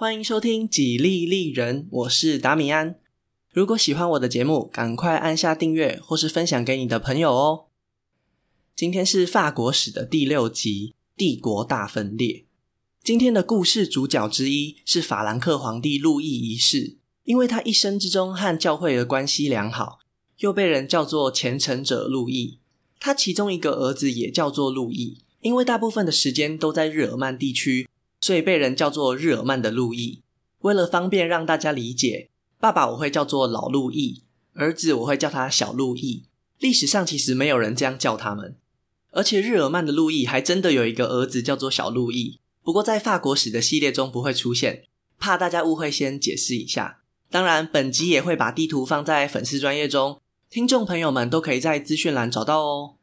欢迎收听《几利利人》，我是达米安。如果喜欢我的节目，赶快按下订阅或是分享给你的朋友哦。今天是法国史的第六集，帝国大分裂。今天的故事主角之一是法兰克皇帝路易一世，因为他一生之中和教会的关系良好，又被人叫做虔诚者路易。他其中一个儿子也叫做路易，因为大部分的时间都在日耳曼地区。所以被人叫做日耳曼的路易。为了方便让大家理解，爸爸我会叫做老路易，儿子我会叫他小路易。历史上其实没有人这样叫他们，而且日耳曼的路易还真的有一个儿子叫做小路易。不过在法国史的系列中不会出现，怕大家误会，先解释一下。当然，本集也会把地图放在粉丝专业中，听众朋友们都可以在资讯栏找到哦。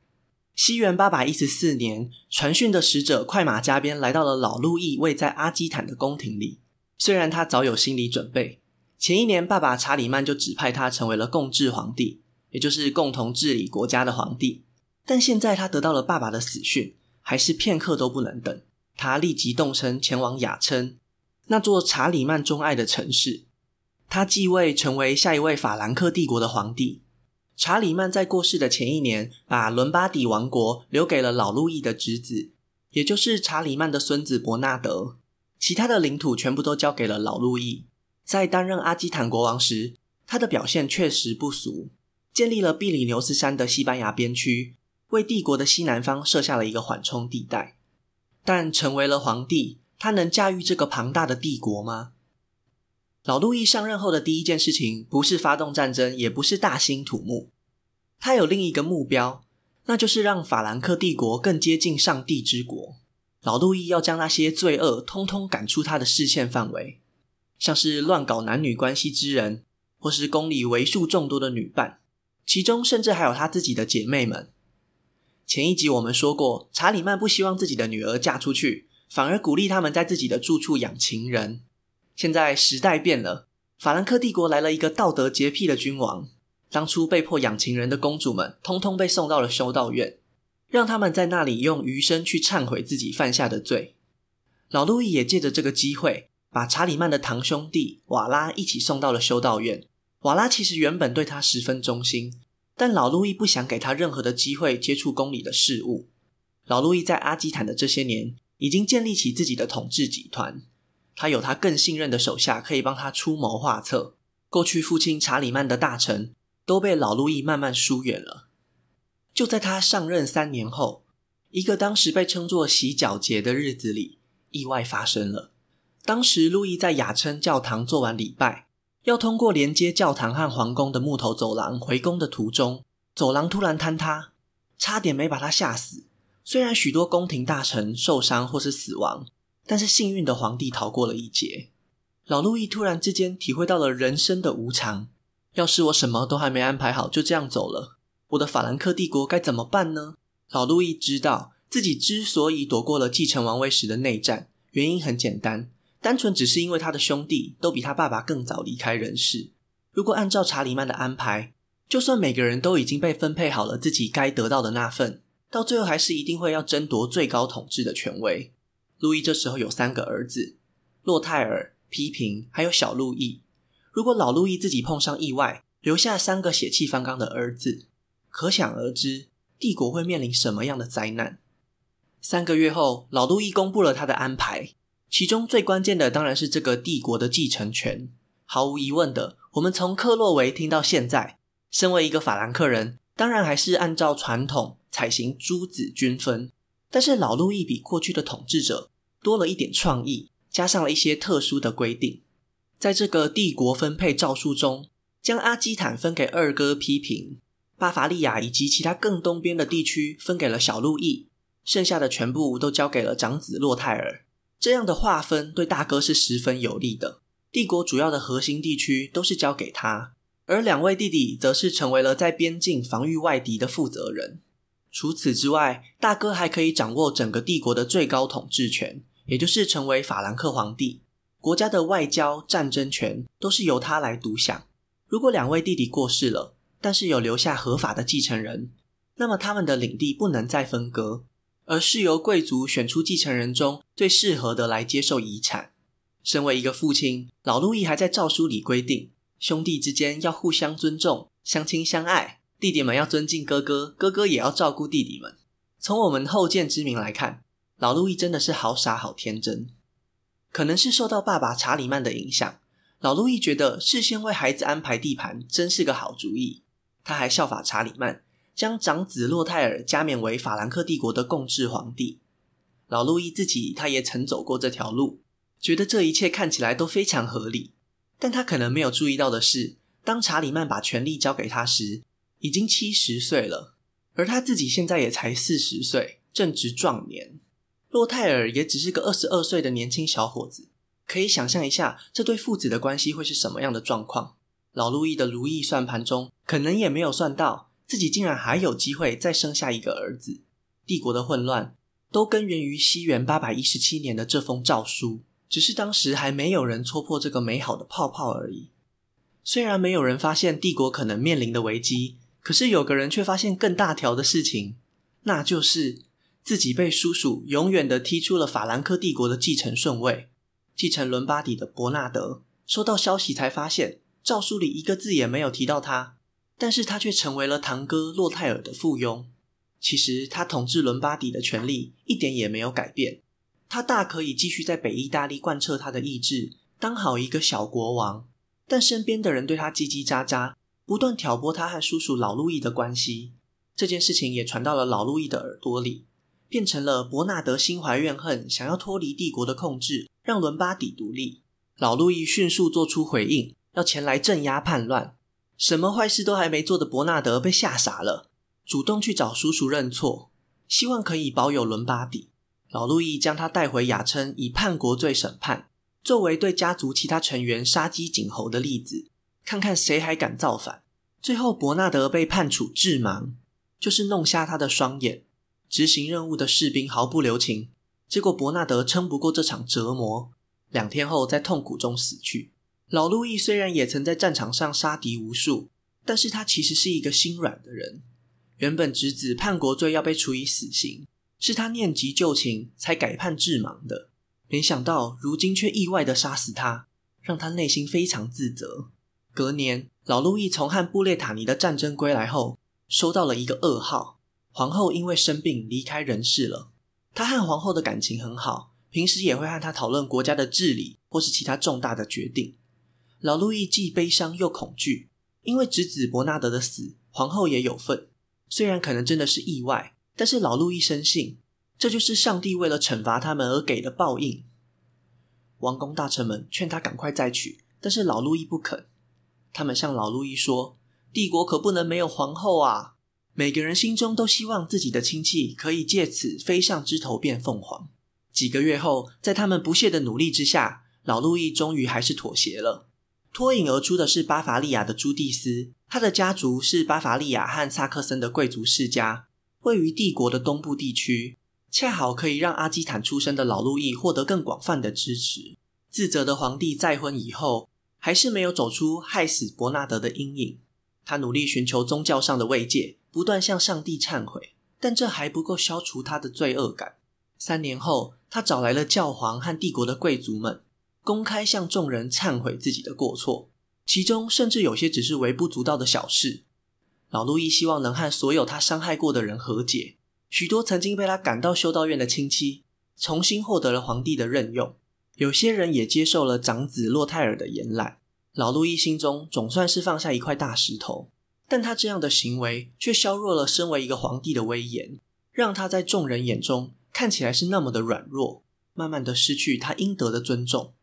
西元八百一十四年，传讯的使者快马加鞭来到了老路易位在阿基坦的宫廷里。虽然他早有心理准备，前一年爸爸查理曼就指派他成为了共治皇帝，也就是共同治理国家的皇帝。但现在他得到了爸爸的死讯，还是片刻都不能等。他立即动身前往雅琛，那座查理曼钟爱的城市。他继位成为下一位法兰克帝国的皇帝。查理曼在过世的前一年，把伦巴底王国留给了老路易的侄子，也就是查理曼的孙子伯纳德。其他的领土全部都交给了老路易。在担任阿基坦国王时，他的表现确实不俗，建立了比利牛斯山的西班牙边区，为帝国的西南方设下了一个缓冲地带。但成为了皇帝，他能驾驭这个庞大的帝国吗？老路易上任后的第一件事情，不是发动战争，也不是大兴土木，他有另一个目标，那就是让法兰克帝国更接近上帝之国。老路易要将那些罪恶通通赶出他的视线范围，像是乱搞男女关系之人，或是宫里为数众多的女伴，其中甚至还有他自己的姐妹们。前一集我们说过，查理曼不希望自己的女儿嫁出去，反而鼓励他们在自己的住处养情人。现在时代变了，法兰克帝国来了一个道德洁癖的君王。当初被迫养情人的公主们，通通被送到了修道院，让他们在那里用余生去忏悔自己犯下的罪。老路易也借着这个机会，把查理曼的堂兄弟瓦拉一起送到了修道院。瓦拉其实原本对他十分忠心，但老路易不想给他任何的机会接触宫里的事务。老路易在阿基坦的这些年，已经建立起自己的统治集团。他有他更信任的手下，可以帮他出谋划策。过去父亲查理曼的大臣都被老路易慢慢疏远了。就在他上任三年后，一个当时被称作洗脚节的日子里，意外发生了。当时路易在雅琛教堂做完礼拜，要通过连接教堂和皇宫的木头走廊回宫的途中，走廊突然坍塌，差点没把他吓死。虽然许多宫廷大臣受伤或是死亡。但是幸运的皇帝逃过了一劫。老路易突然之间体会到了人生的无常。要是我什么都还没安排好，就这样走了，我的法兰克帝国该怎么办呢？老路易知道自己之所以躲过了继承王位时的内战，原因很简单，单纯只是因为他的兄弟都比他爸爸更早离开人世。如果按照查理曼的安排，就算每个人都已经被分配好了自己该得到的那份，到最后还是一定会要争夺最高统治的权威。路易这时候有三个儿子：洛泰尔、批评，还有小路易。如果老路易自己碰上意外，留下三个血气方刚的儿子，可想而知，帝国会面临什么样的灾难。三个月后，老路易公布了他的安排，其中最关键的当然是这个帝国的继承权。毫无疑问的，我们从克洛维听到现在，身为一个法兰克人，当然还是按照传统采行诸子均分。但是老路易比过去的统治者多了一点创意，加上了一些特殊的规定。在这个帝国分配诏书中，将阿基坦分给二哥批评，巴伐利亚以及其他更东边的地区分给了小路易，剩下的全部都交给了长子洛泰尔。这样的划分对大哥是十分有利的。帝国主要的核心地区都是交给他，而两位弟弟则是成为了在边境防御外敌的负责人。除此之外，大哥还可以掌握整个帝国的最高统治权，也就是成为法兰克皇帝。国家的外交、战争权都是由他来独享。如果两位弟弟过世了，但是有留下合法的继承人，那么他们的领地不能再分割，而是由贵族选出继承人中最适合的来接受遗产。身为一个父亲，老路易还在诏书里规定，兄弟之间要互相尊重、相亲相爱，弟弟们要尊敬哥哥，哥哥也要照顾弟弟们。从我们后见之明来看，老路易真的是好傻好天真。可能是受到爸爸查理曼的影响，老路易觉得事先为孩子安排地盘真是个好主意。他还效法查理曼，将长子洛泰尔加冕为法兰克帝国的共治皇帝。老路易自己他也曾走过这条路，觉得这一切看起来都非常合理。但他可能没有注意到的是，当查理曼把权力交给他时，已经七十岁了，而他自己现在也才四十岁，正值壮年。洛泰尔也只是个二十二岁的年轻小伙子，可以想象一下这对父子的关系会是什么样的状况。老路易的如意算盘中，可能也没有算到自己竟然还有机会再生下一个儿子。帝国的混乱都根源于西元八百一十七年的这封诏书，只是当时还没有人戳破这个美好的泡泡而已。虽然没有人发现帝国可能面临的危机，可是有个人却发现更大条的事情，那就是。自己被叔叔永远的踢出了法兰克帝国的继承顺位，继承伦巴底的伯纳德收到消息才发现，诏书里一个字也没有提到他，但是他却成为了堂哥洛泰尔的附庸。其实他统治伦巴底的权力一点也没有改变，他大可以继续在北意大利贯彻他的意志，当好一个小国王。但身边的人对他叽叽喳喳，不断挑拨他和叔叔老路易的关系，这件事情也传到了老路易的耳朵里。变成了伯纳德心怀怨恨，想要脱离帝国的控制，让伦巴底独立。老路易迅速做出回应，要前来镇压叛乱。什么坏事都还没做的伯纳德被吓傻了，主动去找叔叔认错，希望可以保有伦巴底。老路易将他带回雅琛，以叛国罪审判，作为对家族其他成员杀鸡儆猴的例子，看看谁还敢造反。最后，伯纳德被判处致盲，就是弄瞎他的双眼。执行任务的士兵毫不留情，结果伯纳德撑不过这场折磨，两天后在痛苦中死去。老路易虽然也曾在战场上杀敌无数，但是他其实是一个心软的人。原本侄子叛国罪要被处以死刑，是他念及旧情才改判致盲的，没想到如今却意外的杀死他，让他内心非常自责。隔年，老路易从和布列塔尼的战争归来后，收到了一个噩耗。皇后因为生病离开人世了。他和皇后的感情很好，平时也会和她讨论国家的治理或是其他重大的决定。老路易既悲伤又恐惧，因为侄子伯纳德的死，皇后也有份。虽然可能真的是意外，但是老路易深信，这就是上帝为了惩罚他们而给的报应。王公大臣们劝他赶快再娶，但是老路易不肯。他们向老路易说：“帝国可不能没有皇后啊！”每个人心中都希望自己的亲戚可以借此飞上枝头变凤凰。几个月后，在他们不懈的努力之下，老路易终于还是妥协了。脱颖而出的是巴伐利亚的朱蒂斯，他的家族是巴伐利亚和萨克森的贵族世家，位于帝国的东部地区，恰好可以让阿基坦出身的老路易获得更广泛的支持。自责的皇帝再婚以后，还是没有走出害死伯纳德的阴影。他努力寻求宗教上的慰藉。不断向上帝忏悔，但这还不够消除他的罪恶感。三年后，他找来了教皇和帝国的贵族们，公开向众人忏悔自己的过错，其中甚至有些只是微不足道的小事。老路易希望能和所有他伤害过的人和解，许多曾经被他赶到修道院的亲戚，重新获得了皇帝的任用。有些人也接受了长子洛泰尔的延揽。老路易心中总算是放下一块大石头。但他这样的行为却削弱了身为一个皇帝的威严，让他在众人眼中看起来是那么的软弱，慢慢的失去他应得的尊重。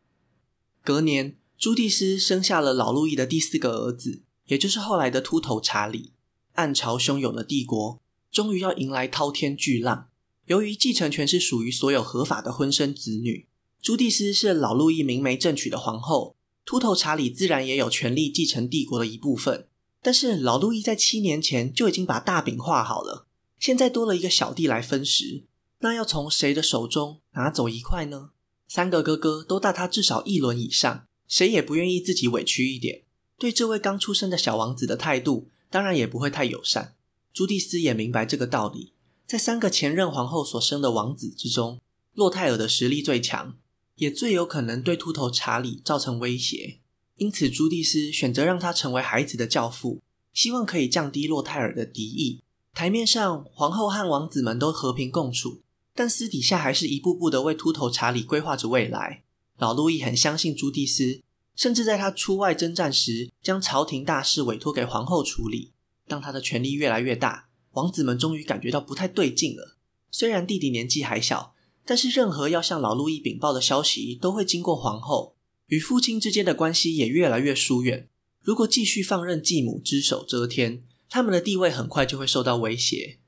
隔年，朱蒂斯生下了老路易的第四个儿子，也就是后来的秃头查理。暗潮汹涌的帝国终于要迎来滔天巨浪。由于继承权是属于所有合法的婚生子女，朱蒂斯是老路易明媒正娶的皇后，秃头查理自然也有权利继承帝国的一部分。但是老路易在七年前就已经把大饼画好了，现在多了一个小弟来分食，那要从谁的手中拿走一块呢？三个哥哥都大他至少一轮以上，谁也不愿意自己委屈一点，对这位刚出生的小王子的态度当然也不会太友善。朱蒂斯也明白这个道理，在三个前任皇后所生的王子之中，洛泰尔的实力最强，也最有可能对秃头查理造成威胁。因此，朱蒂斯选择让他成为孩子的教父，希望可以降低洛泰尔的敌意。台面上，皇后和王子们都和平共处，但私底下还是一步步的为秃头查理规划着未来。老路易很相信朱蒂斯，甚至在他出外征战时，将朝廷大事委托给皇后处理。当他的权力越来越大，王子们终于感觉到不太对劲了。虽然弟弟年纪还小，但是任何要向老路易禀报的消息都会经过皇后，与父亲之间的关系也越来越疏远。如果继续放任继母只手遮天，他们的地位很快就会受到威胁。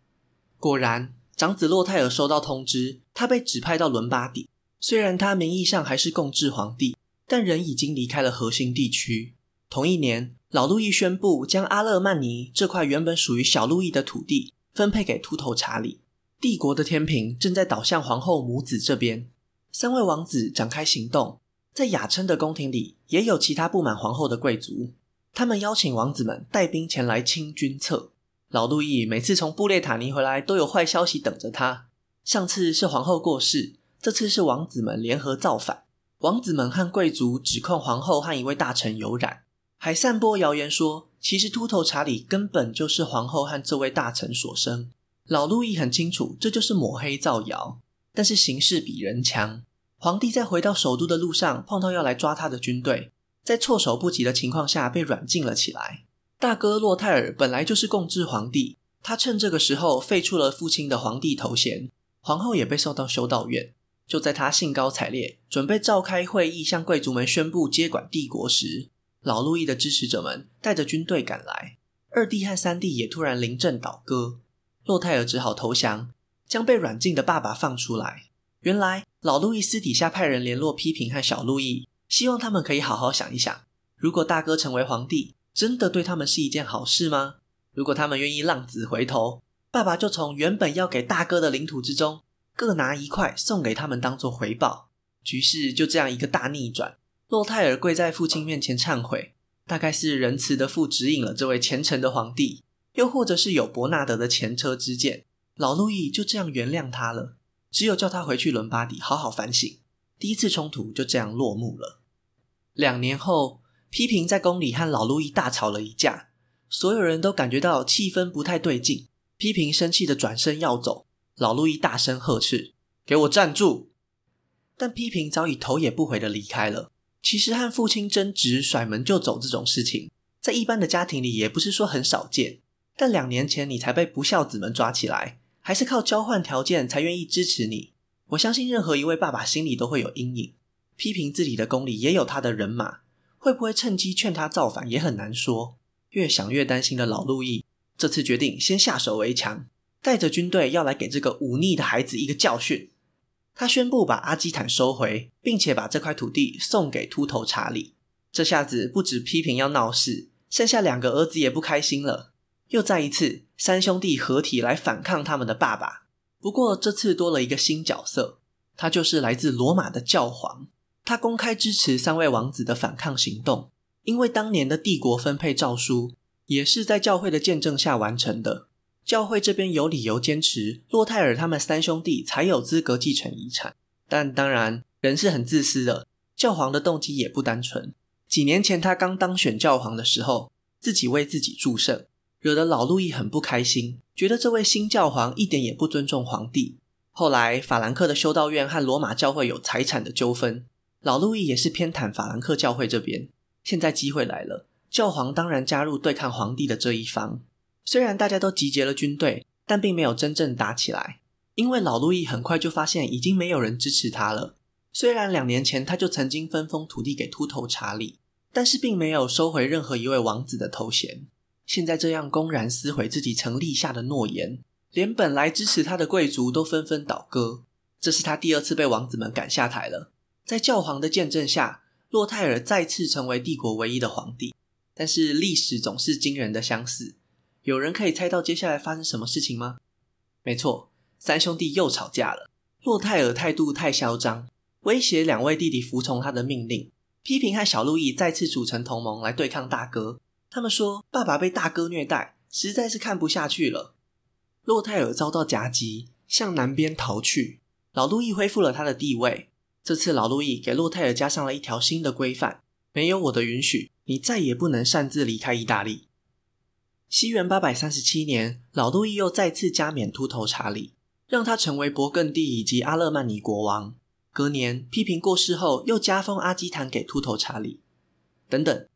果然，长子洛泰尔收到通知，他被指派到伦巴第。虽然他名义上还是共治皇帝，但人已经离开了核心地区。同一年，老路易宣布将阿勒曼尼这块原本属于小路易的土地分配给秃头查理。帝国的天平正在倒向皇后母子这边。三位王子展开行动，在雅琛的宫廷里也有其他不满皇后的贵族。他们邀请王子们带兵前来清君侧。老路易每次从布列塔尼回来，都有坏消息等着他。上次是皇后过世。这次是王子们联合造反，王子们和贵族指控皇后和一位大臣有染，还散播谣言说，其实秃头查理根本就是皇后和这位大臣所生。老路易很清楚，这就是抹黑造谣。但是形势比人强，皇帝在回到首都的路上碰到要来抓他的军队，在措手不及的情况下被软禁了起来。大哥洛泰尔本来就是共治皇帝，他趁这个时候废除了父亲的皇帝头衔，皇后也被送到修道院。就在他兴高采烈准备召开会议向贵族们宣布接管帝国时，老路易的支持者们带着军队赶来，二弟和三弟也突然临阵倒戈，洛泰尔只好投降，将被软禁的爸爸放出来。原来老路易私底下派人联络批评和小路易，希望他们可以好好想一想，如果大哥成为皇帝，真的对他们是一件好事吗？如果他们愿意浪子回头，爸爸就从原本要给大哥的领土之中。各拿一块送给他们当做回报，局势就这样一个大逆转。洛泰尔跪在父亲面前忏悔，大概是仁慈的父指引了这位虔诚的皇帝，又或者是有伯纳德的前车之鉴，老路易就这样原谅他了。只有叫他回去伦巴底好好反省。第一次冲突就这样落幕了。两年后，批评在宫里和老路易大吵了一架，所有人都感觉到气氛不太对劲，批评生气的转身要走。老路易大声呵斥：“给我站住！”但批评早已头也不回的离开了。其实和父亲争执、甩门就走这种事情，在一般的家庭里也不是说很少见。但两年前你才被不孝子们抓起来，还是靠交换条件才愿意支持你。我相信任何一位爸爸心里都会有阴影。批评自己的宫里也有他的人马，会不会趁机劝他造反也很难说。越想越担心的老路易，这次决定先下手为强。带着军队要来给这个忤逆的孩子一个教训。他宣布把阿基坦收回，并且把这块土地送给秃头查理。这下子不止批评要闹事，剩下两个儿子也不开心了。又再一次，三兄弟合体来反抗他们的爸爸。不过这次多了一个新角色，他就是来自罗马的教皇。他公开支持三位王子的反抗行动，因为当年的帝国分配诏书也是在教会的见证下完成的。教会这边有理由坚持洛泰尔他们三兄弟才有资格继承遗产，但当然人是很自私的，教皇的动机也不单纯。几年前他刚当选教皇的时候，自己为自己祝圣，惹得老路易很不开心，觉得这位新教皇一点也不尊重皇帝。后来法兰克的修道院和罗马教会有财产的纠纷，老路易也是偏袒法兰克教会这边。现在机会来了，教皇当然加入对抗皇帝的这一方。虽然大家都集结了军队，但并没有真正打起来，因为老路易很快就发现已经没有人支持他了。虽然两年前他就曾经分封土地给秃头查理，但是并没有收回任何一位王子的头衔。现在这样公然撕毁自己曾立下的诺言，连本来支持他的贵族都纷纷倒戈。这是他第二次被王子们赶下台了。在教皇的见证下，洛泰尔再次成为帝国唯一的皇帝。但是历史总是惊人的相似。有人可以猜到接下来发生什么事情吗？没错，三兄弟又吵架了。洛泰尔态度太嚣张，威胁两位弟弟服从他的命令。批评和小路易再次组成同盟来对抗大哥。他们说爸爸被大哥虐待，实在是看不下去了。洛泰尔遭到夹击，向南边逃去。老路易恢复了他的地位。这次老路易给洛泰尔加上了一条新的规范：没有我的允许，你再也不能擅自离开意大利。西元八百三十七年，老路易又再次加冕秃头查理，让他成为勃艮第以及阿勒曼尼国王。隔年，批评过世后，又加封阿基坦给秃头查理。等等，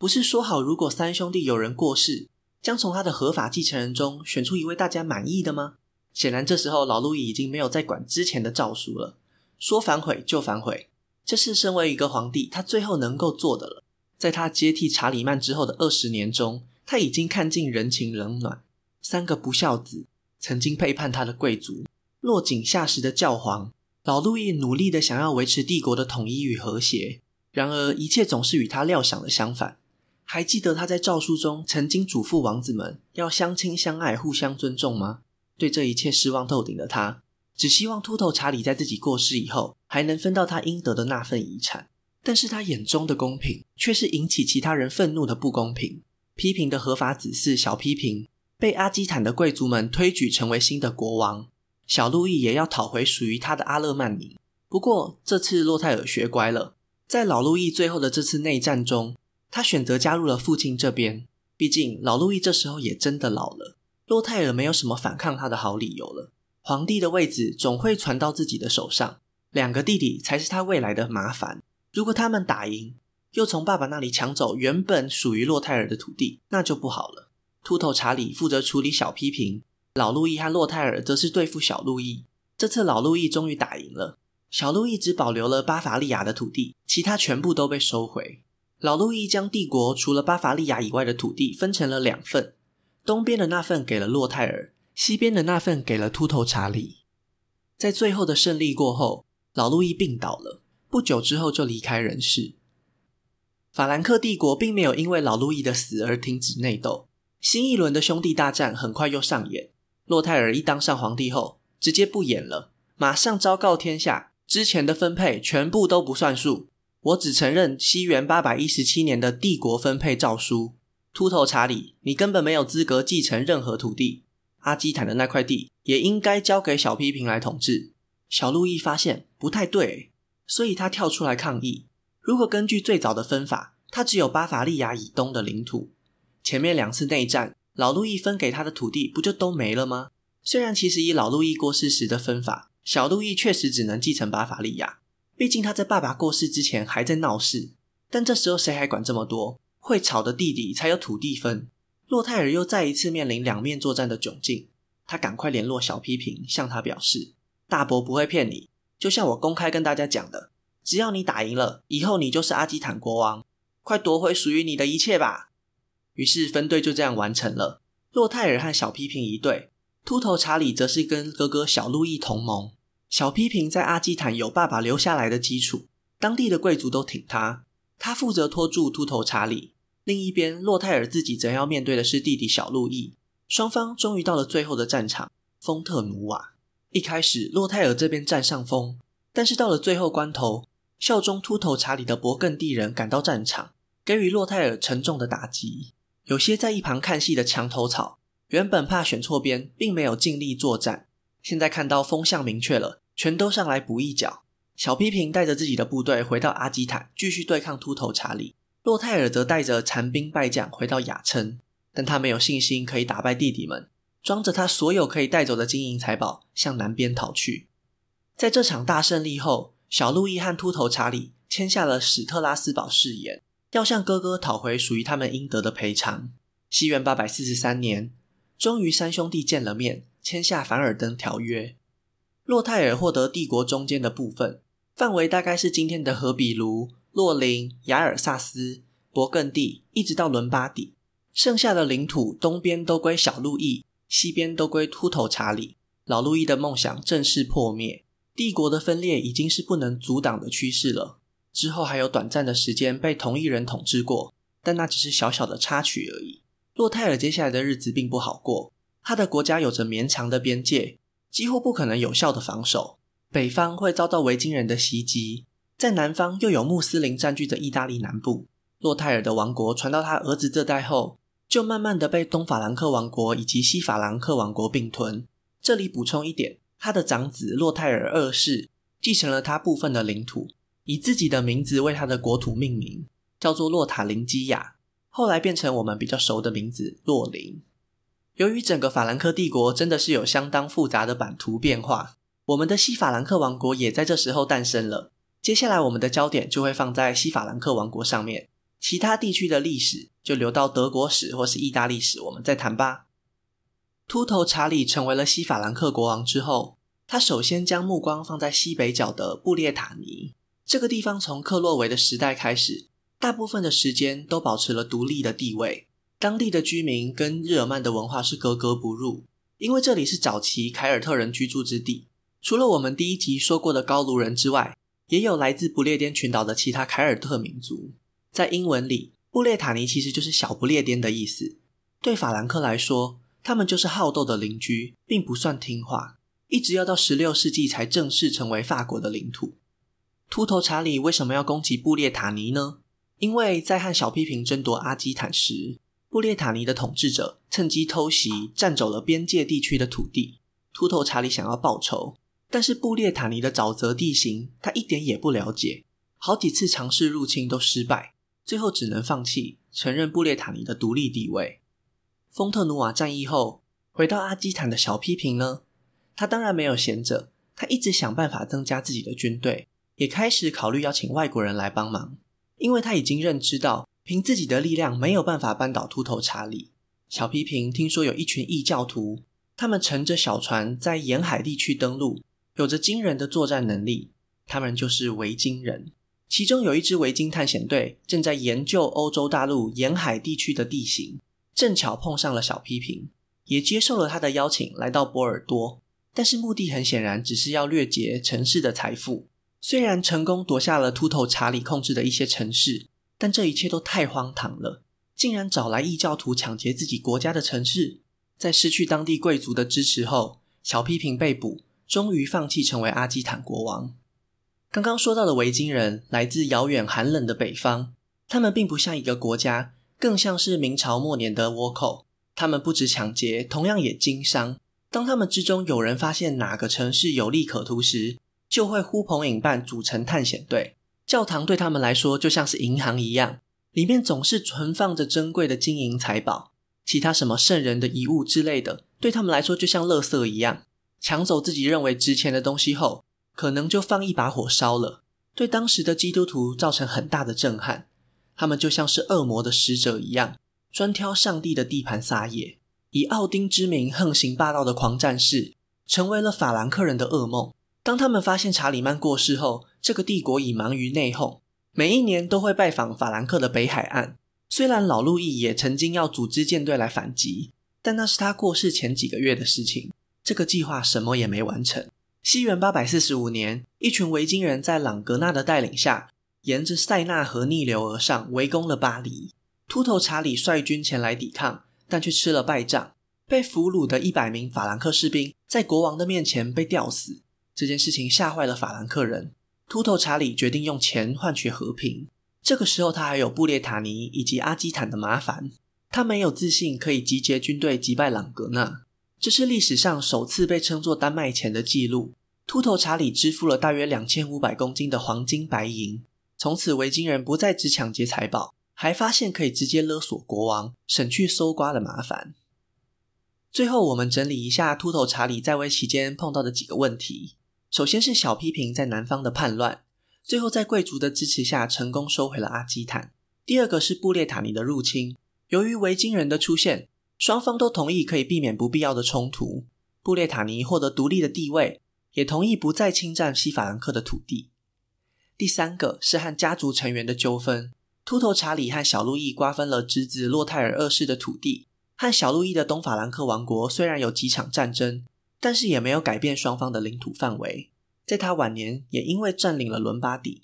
不是说好如果三兄弟有人过世，将从他的合法继承人中选出一位大家满意的吗？显然，这时候老路易已经没有再管之前的诏书了，说反悔就反悔。这是身为一个皇帝，他最后能够做的了。在他接替查理曼之后的二十年中，他已经看尽人情冷暖，三个不孝子，曾经背叛他的贵族，落井下石的教皇。老路易努力的想要维持帝国的统一与和谐，然而一切总是与他料想的相反。还记得他在诏书中曾经嘱咐王子们要相亲相爱、互相尊重吗？对这一切失望透顶的他，只希望秃头查理在自己过世以后还能分到他应得的那份遗产。但是他眼中的公平，却是引起其他人愤怒的不公平。批评的合法子嗣小批评被阿基坦的贵族们推举成为新的国王，小路易也要讨回属于他的阿勒曼尼。不过这次洛泰尔学乖了，在老路易最后的这次内战中，他选择加入了父亲这边。毕竟老路易这时候也真的老了，洛泰尔没有什么反抗他的好理由了。皇帝的位子总会传到自己的手上，两个弟弟才是他未来的麻烦。如果他们打赢，又从爸爸那里抢走原本属于洛泰尔的土地，那就不好了。秃头查理负责处理小批评，老路易和洛泰尔则是对付小路易。这次老路易终于打赢了，小路易只保留了巴伐利亚的土地，其他全部都被收回。老路易将帝国除了巴伐利亚以外的土地分成了两份，东边的那份给了洛泰尔，西边的那份给了秃头查理。在最后的胜利过后，老路易病倒了，不久之后就离开人世。法兰克帝国并没有因为老路易的死而停止内斗，新一轮的兄弟大战很快又上演。洛泰尔一当上皇帝后，直接不演了，马上昭告天下，之前的分配全部都不算数，我只承认西元八百一十七年的帝国分配诏书。秃头查理，你根本没有资格继承任何土地，阿基坦的那块地也应该交给小批评来统治。小路易发现不太对，所以他跳出来抗议。如果根据最早的分法，他只有巴伐利亚以东的领土。前面两次内战，老路易分给他的土地不就都没了吗？虽然其实以老路易过世时的分法，小路易确实只能继承巴伐利亚，毕竟他在爸爸过世之前还在闹事。但这时候谁还管这么多？会吵的弟弟才有土地分。洛泰尔又再一次面临两面作战的窘境，他赶快联络小批评，向他表示：“大伯不会骗你，就像我公开跟大家讲的。”只要你打赢了，以后你就是阿基坦国王，快夺回属于你的一切吧。于是分队就这样完成了。洛泰尔和小批评一队，秃头查理则是跟哥哥小路易同盟。小批评在阿基坦有爸爸留下来的基础，当地的贵族都挺他，他负责拖住秃头查理。另一边，洛泰尔自己则要面对的是弟弟小路易。双方终于到了最后的战场——丰特努瓦。一开始，洛泰尔这边占上风，但是到了最后关头。效忠秃头查理的勃艮第人赶到战场，给予洛泰尔沉重的打击。有些在一旁看戏的墙头草，原本怕选错边，并没有尽力作战。现在看到风向明确了，全都上来补一脚。小批评带着自己的部队回到阿基坦，继续对抗秃头查理。洛泰尔则带着残兵败将回到雅琛，但他没有信心可以打败弟弟们，装着他所有可以带走的金银财宝，向南边逃去。在这场大胜利后，小路易和秃头查理签下了史特拉斯堡誓言，要向哥哥讨回属于他们应得的赔偿。西元八百四十三年，终于三兄弟见了面，签下凡尔登条约。洛泰尔获得帝国中间的部分，范围大概是今天的荷比卢、洛林、雅尔萨斯、勃艮第，一直到伦巴底。剩下的领土东边都归小路易，西边都归秃头查理。老路易的梦想正式破灭。帝国的分裂已经是不能阻挡的趋势了。之后还有短暂的时间被同一人统治过，但那只是小小的插曲而已。洛泰尔接下来的日子并不好过，他的国家有着绵长的边界，几乎不可能有效的防守。北方会遭到维京人的袭击，在南方又有穆斯林占据着意大利南部。洛泰尔的王国传到他儿子这代后，就慢慢的被东法兰克王国以及西法兰克王国并吞。这里补充一点。他的长子洛泰尔二世继承了他部分的领土，以自己的名字为他的国土命名，叫做洛塔林基亚，后来变成我们比较熟的名字洛林。由于整个法兰克帝国真的是有相当复杂的版图变化，我们的西法兰克王国也在这时候诞生了。接下来我们的焦点就会放在西法兰克王国上面，其他地区的历史就留到德国史或是意大利史我们再谈吧。秃头查理成为了西法兰克国王之后，他首先将目光放在西北角的布列塔尼这个地方，从克洛维的时代开始，大部分的时间都保持了独立的地位。当地的居民跟日耳曼的文化是格格不入，因为这里是早期凯尔特人居住之地。除了我们第一集说过的高卢人之外，也有来自不列颠群岛的其他凯尔特民族。在英文里，布列塔尼其实就是小不列颠的意思。对法兰克来说，他们就是好斗的邻居，并不算听话，一直要到十六世纪才正式成为法国的领土。秃头查理为什么要攻击布列塔尼呢？因为在和小批评争夺阿基坦时，布列塔尼的统治者趁机偷袭，占走了边界地区的土地。秃头查理想要报仇，但是布列塔尼的沼泽地形他一点也不了解，好几次尝试入侵都失败，最后只能放弃，承认布列塔尼的独立地位。丰特努瓦战役后，回到阿基坦的小批评呢，他当然没有闲着，他一直想办法增加自己的军队，也开始考虑邀请外国人来帮忙，因为他已经认知到。凭自己的力量没有办法扳倒秃头查理。小批评听说有一群异教徒，他们乘着小船在沿海地区登陆，有着惊人的作战能力。他们就是维京人。其中有一支维京探险队正在研究欧洲大陆沿海地区的地形，正巧碰上了小批评，也接受了他的邀请来到波尔多。但是目的很显然只是要掠劫城市的财富。虽然成功夺下了秃头查理控制的一些城市。但这一切都太荒唐了！竟然找来异教徒抢劫自己国家的城市，在失去当地贵族的支持后，小批评被捕，终于放弃成为阿基坦国王。刚刚说到的维京人来自遥远寒冷的北方，他们并不像一个国家，更像是明朝末年的倭寇。他们不止抢劫，同样也经商。当他们之中有人发现哪个城市有利可图时，就会呼朋引伴组成探险队。教堂对他们来说就像是银行一样，里面总是存放着珍贵的金银财宝，其他什么圣人的遗物之类的，对他们来说就像垃圾一样。抢走自己认为值钱的东西后，可能就放一把火烧了，对当时的基督徒造成很大的震撼。他们就像是恶魔的使者一样，专挑上帝的地盘撒野，以奥丁之名横行霸道的狂战士，成为了法兰克人的噩梦。当他们发现查理曼过世后，这个帝国已忙于内讧，每一年都会拜访法兰克的北海岸。虽然老路易也曾经要组织舰队来反击，但那是他过世前几个月的事情。这个计划什么也没完成。西元八百四十五年，一群维京人在朗格纳的带领下，沿着塞纳河逆流而上，围攻了巴黎。秃头查理率军前来抵抗，但却吃了败仗，被俘虏的一百名法兰克士兵在国王的面前被吊死。这件事情吓坏了法兰克人，秃头查理决定用钱换取和平。这个时候，他还有布列塔尼以及阿基坦的麻烦，他没有自信可以集结军队击败朗格纳。这是历史上首次被称作丹麦钱的记录。秃头查理支付了大约两千五百公斤的黄金白银，从此维京人不再只抢劫财宝，还发现可以直接勒索国王，省去搜刮的麻烦。最后，我们整理一下秃头查理在位期间碰到的几个问题。首先是小批评在南方的叛乱，最后在贵族的支持下成功收回了阿基坦。第二个是布列塔尼的入侵，由于维京人的出现，双方都同意可以避免不必要的冲突。布列塔尼获得独立的地位，也同意不再侵占西法兰克的土地。第三个是和家族成员的纠纷，秃头查理和小路易瓜分了侄子洛泰尔二世的土地，和小路易的东法兰克王国虽然有几场战争。但是也没有改变双方的领土范围。在他晚年，也因为占领了伦巴底，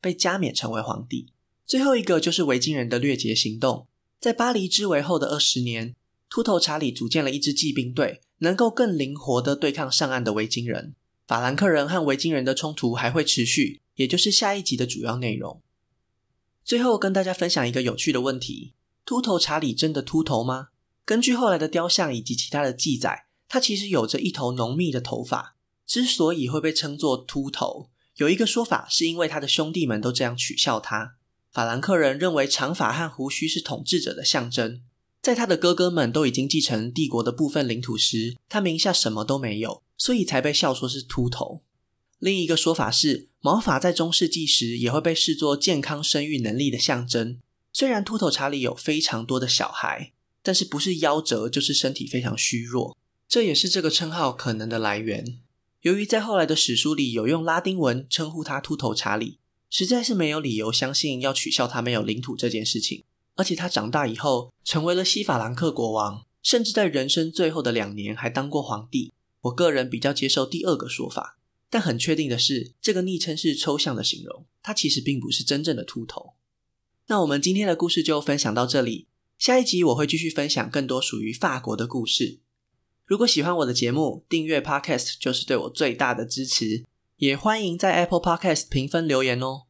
被加冕成为皇帝。最后一个就是维京人的掠劫行动。在巴黎之围后的二十年，秃头查理组建了一支骑兵队，能够更灵活地对抗上岸的维京人。法兰克人和维京人的冲突还会持续，也就是下一集的主要内容。最后跟大家分享一个有趣的问题：秃头查理真的秃头吗？根据后来的雕像以及其他的记载。他其实有着一头浓密的头发，之所以会被称作秃头，有一个说法是因为他的兄弟们都这样取笑他。法兰克人认为长发和胡须是统治者的象征。在他的哥哥们都已经继承帝国的部分领土时，他名下什么都没有，所以才被笑说是秃头。另一个说法是，毛发在中世纪时也会被视作健康生育能力的象征。虽然秃头查理有非常多的小孩，但是不是夭折就是身体非常虚弱，这也是这个称号可能的来源。由于在后来的史书里有用拉丁文称呼他秃头查理，实在是没有理由相信要取笑他没有领土这件事情。而且他长大以后成为了西法兰克国王，甚至在人生最后的两年还当过皇帝。我个人比较接受第二个说法，但很确定的是，这个昵称是抽象的形容，他其实并不是真正的秃头。那我们今天的故事就分享到这里，下一集我会继续分享更多属于法国的故事。如果喜欢我的节目，订阅 Podcast 就是对我最大的支持，也欢迎在 Apple Podcast 评分留言哦。